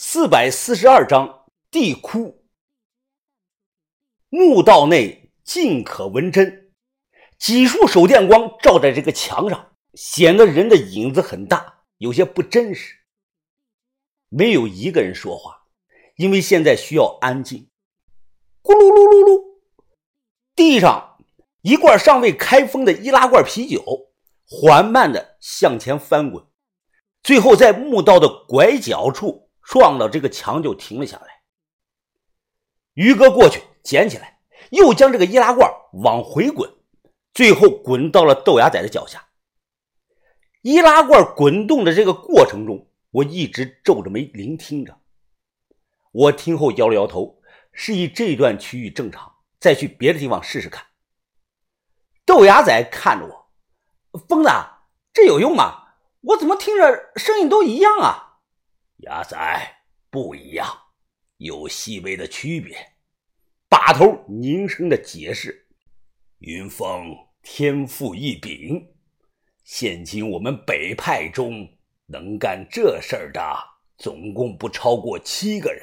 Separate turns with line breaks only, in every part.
四百四十二章地窟。墓道内尽可闻真，几束手电光照在这个墙上，显得人的影子很大，有些不真实。没有一个人说话，因为现在需要安静。咕噜噜噜噜，地上一罐尚未开封的易拉罐啤酒缓慢的向前翻滚，最后在墓道的拐角处。撞到这个墙就停了下来。于哥过去捡起来，又将这个易拉罐往回滚，最后滚到了豆芽仔的脚下。易拉罐滚动的这个过程中，我一直皱着眉聆听着。我听后摇了摇头，示意这段区域正常，再去别的地方试试看。豆芽仔看着我，疯子，这有用吗？我怎么听着声音都一样啊？
牙仔不一样，有细微的区别。把头凝声的解释：“云峰天赋异禀，现今我们北派中能干这事儿的，总共不超过七个人。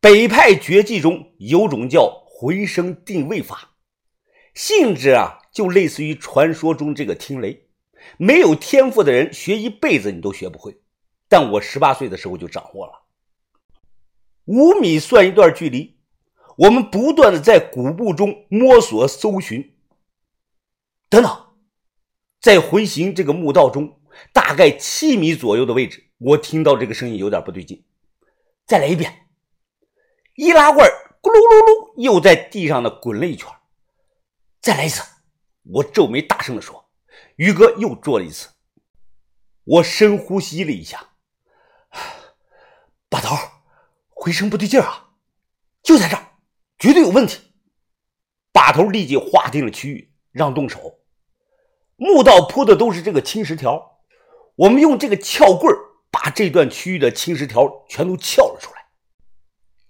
北派绝技中有种叫回声定位法，性质啊，就类似于传说中这个听雷。没有天赋的人学一辈子，你都学不会。”但我十八岁的时候就掌握了五米算一段距离，我们不断的在古墓中摸索搜寻。等等，在回行这个墓道中，大概七米左右的位置，我听到这个声音有点不对劲。再来一遍，易拉罐咕噜噜噜又在地上的滚了一圈。再来一次，我皱眉大声的说：“于哥又做了一次。”我深呼吸了一下。把头，回声不对劲啊！就在这儿，绝对有问题。把头立即划定了区域，让动手。墓道铺的都是这个青石条，我们用这个撬棍把这段区域的青石条全都撬了出来。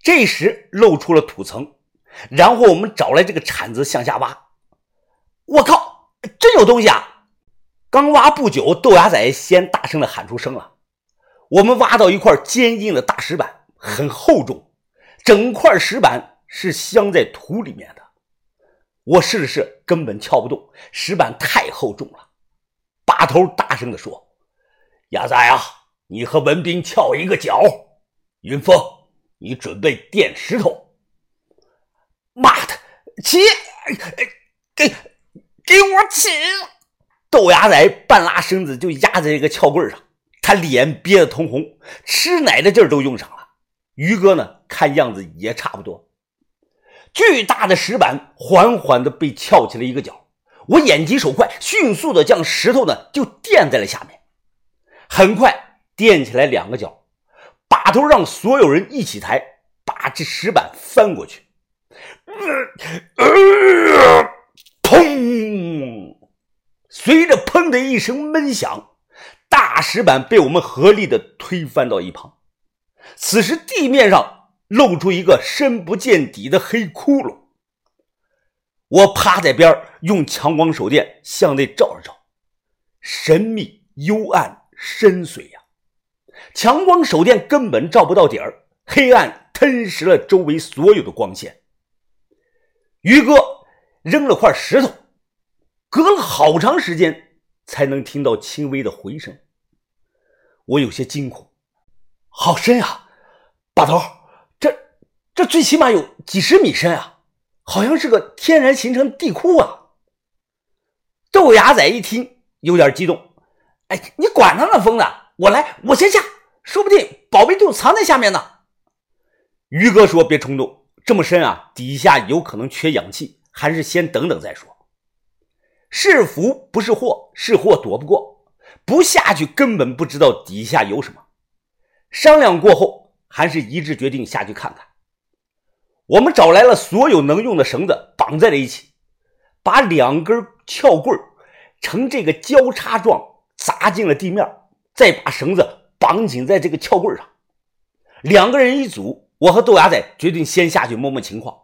这时露出了土层，然后我们找来这个铲子向下挖。我靠，真有东西啊！刚挖不久，豆芽仔先大声的喊出声了。我们挖到一块坚硬的大石板，很厚重，整块石板是镶在土里面的。我试了试，根本撬不动，石板太厚重了。把头大声地说：“
亚仔啊，你和文斌撬一个角，云峰，你准备垫石头。”
妈的，起！给给我起！豆芽仔半拉身子就压在这个撬棍上。他脸憋得通红，吃奶的劲儿都用上了。于哥呢，看样子也差不多。巨大的石板缓缓地被翘起了一个角，我眼疾手快，迅速地将石头呢就垫在了下面。很快垫起来两个角，把头让所有人一起抬，把这石板翻过去。砰！随着砰的一声闷响。大石板被我们合力的推翻到一旁，此时地面上露出一个深不见底的黑窟窿。我趴在边用强光手电向内照了照，神秘、幽暗、深邃呀！强光手电根本照不到底儿，黑暗吞噬了周围所有的光线。于哥扔了块石头，隔了好长时间才能听到轻微的回声。我有些惊恐，好深啊！把头，这这最起码有几十米深啊，好像是个天然形成地库啊！豆芽仔一听有点激动，哎，你管他呢，疯子，我来，我先下，说不定宝贝就藏在下面呢。于哥说：“别冲动，这么深啊，底下有可能缺氧气，还是先等等再说。是福不是祸，是祸躲不过。”不下去，根本不知道底下有什么。商量过后，还是一致决定下去看看。我们找来了所有能用的绳子，绑在了一起，把两根撬棍呈这个交叉状砸进了地面，再把绳子绑紧在这个撬棍上。两个人一组，我和豆芽仔决定先下去摸摸情况。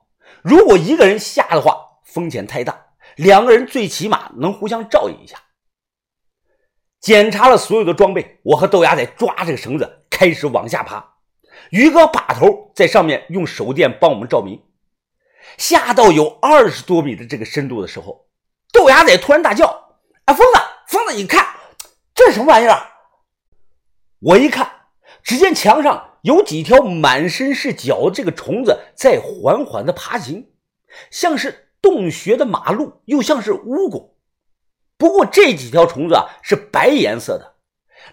如果一个人下的话，风险太大，两个人最起码能互相照应一下。检查了所有的装备，我和豆芽仔抓着绳子，开始往下爬。于哥把头在上面用手电帮我们照明。下到有二十多米的这个深度的时候，豆芽仔突然大叫：“啊，疯子，疯子，你看这是什么玩意儿？”我一看，只见墙上有几条满身是脚的这个虫子在缓缓的爬行，像是洞穴的马路，又像是蜈蚣。不过这几条虫子啊是白颜色的，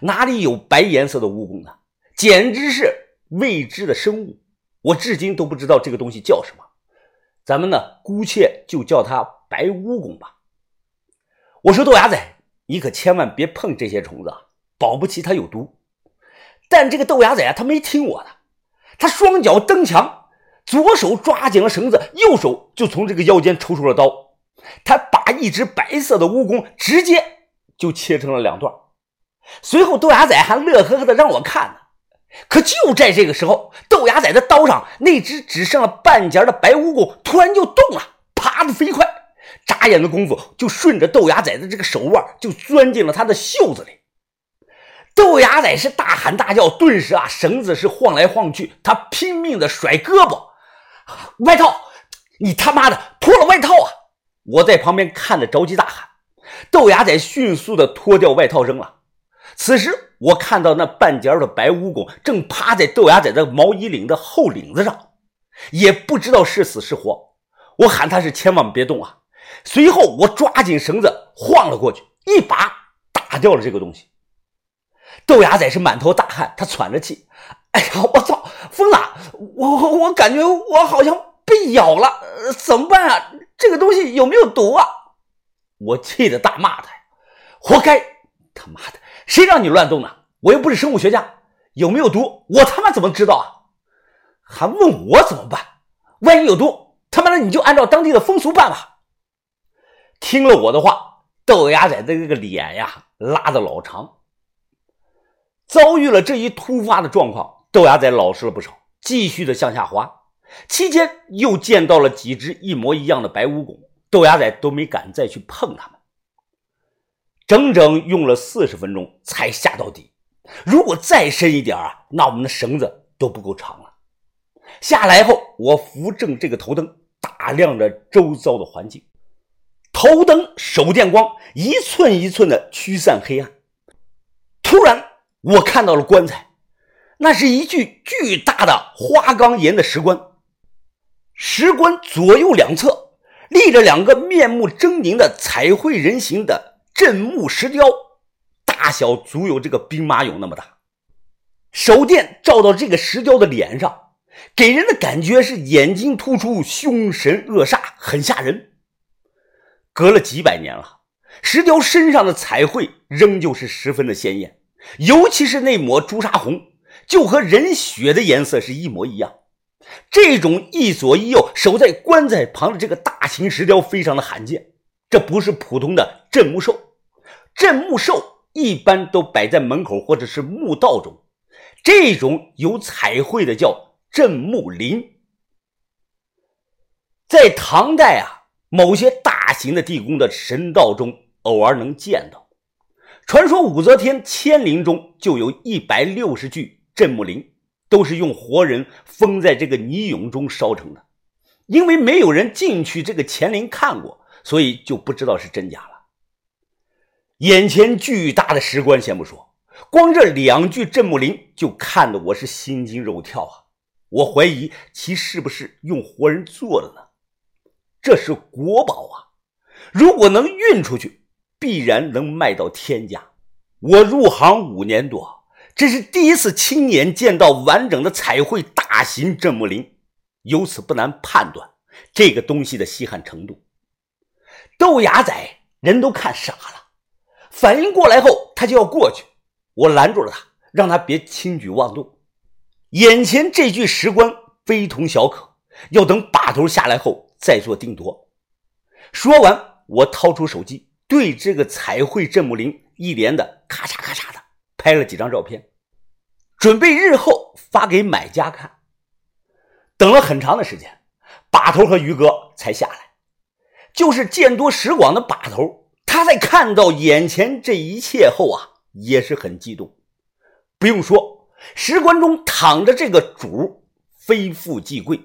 哪里有白颜色的蜈蚣呢？简直是未知的生物，我至今都不知道这个东西叫什么。咱们呢，姑且就叫它白蜈蚣吧。我说豆芽仔，你可千万别碰这些虫子啊，保不齐它有毒。但这个豆芽仔啊，他没听我的，他双脚蹬墙，左手抓紧了绳子，右手就从这个腰间抽出了刀，他把一只白色的蜈蚣直接就切成了两段。随后豆芽仔还乐呵呵的让我看呢。可就在这个时候，豆芽仔的刀上那只只剩了半截的白蜈蚣突然就动了，爬得飞快，眨眼的功夫就顺着豆芽仔的这个手腕就钻进了他的袖子里。豆芽仔是大喊大叫，顿时啊，绳子是晃来晃去，他拼命的甩胳膊。外套，你他妈的脱了外套啊！我在旁边看着着急大喊。豆芽仔迅速的脱掉外套扔了。此时我看到那半截的白蜈蚣正趴在豆芽仔的毛衣领的后领子上，也不知道是死是活。我喊他是千万别动啊！随后我抓紧绳子晃了过去，一把打掉了这个东西。豆芽仔是满头大汗，他喘着气。哎呀，我操，疯了！我我感觉我好像被咬了，怎么办啊？这个东西有没有毒啊？我气得大骂他呀：“活该！他妈的，谁让你乱动的？我又不是生物学家，有没有毒，我他妈怎么知道啊？还问我怎么办？万一有毒，他妈的你就按照当地的风俗办吧。”听了我的话，豆芽仔的这个脸呀拉的老长。遭遇了这一突发的状况，豆芽仔老实了不少，继续的向下滑。期间又见到了几只一模一样的白蜈蚣，豆芽仔都没敢再去碰它们。整整用了四十分钟才下到底。如果再深一点啊，那我们的绳子都不够长了。下来后，我扶正这个头灯，打量着周遭的环境。头灯手电光一寸一寸的驱散黑暗。突然。我看到了棺材，那是一具巨大的花岗岩的石棺。石棺左右两侧立着两个面目狰狞的彩绘人形的镇墓石雕，大小足有这个兵马俑那么大。手电照到这个石雕的脸上，给人的感觉是眼睛突出，凶神恶煞，很吓人。隔了几百年了，石雕身上的彩绘仍旧是十分的鲜艳。尤其是那抹朱砂红，就和人血的颜色是一模一样。这种一左一右守在棺材旁的这个大型石雕非常的罕见。这不是普通的镇墓兽，镇墓兽一般都摆在门口或者是墓道中，这种有彩绘的叫镇墓林。在唐代啊，某些大型的地宫的神道中偶尔能见到。传说武则天迁陵中就有一百六十具镇墓陵，都是用活人封在这个泥俑中烧成的。因为没有人进去这个乾陵看过，所以就不知道是真假了。眼前巨大的石棺先不说，光这两具镇墓灵就看得我是心惊肉跳啊！我怀疑其是不是用活人做的呢？这是国宝啊！如果能运出去。必然能卖到天价。我入行五年多，这是第一次亲眼见到完整的彩绘大型镇墓林，由此不难判断这个东西的稀罕程度。豆芽仔人都看傻了，反应过来后，他就要过去，我拦住了他，让他别轻举妄动。眼前这具石棺非同小可，要等把头下来后再做定夺。说完，我掏出手机。对这个彩绘镇墓林一连的咔嚓咔嚓的拍了几张照片，准备日后发给买家看。等了很长的时间，把头和于哥才下来。就是见多识广的把头，他在看到眼前这一切后啊，也是很激动。不用说，石棺中躺着这个主，非富即贵，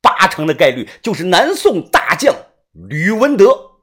八成的概率就是南宋大将吕文德。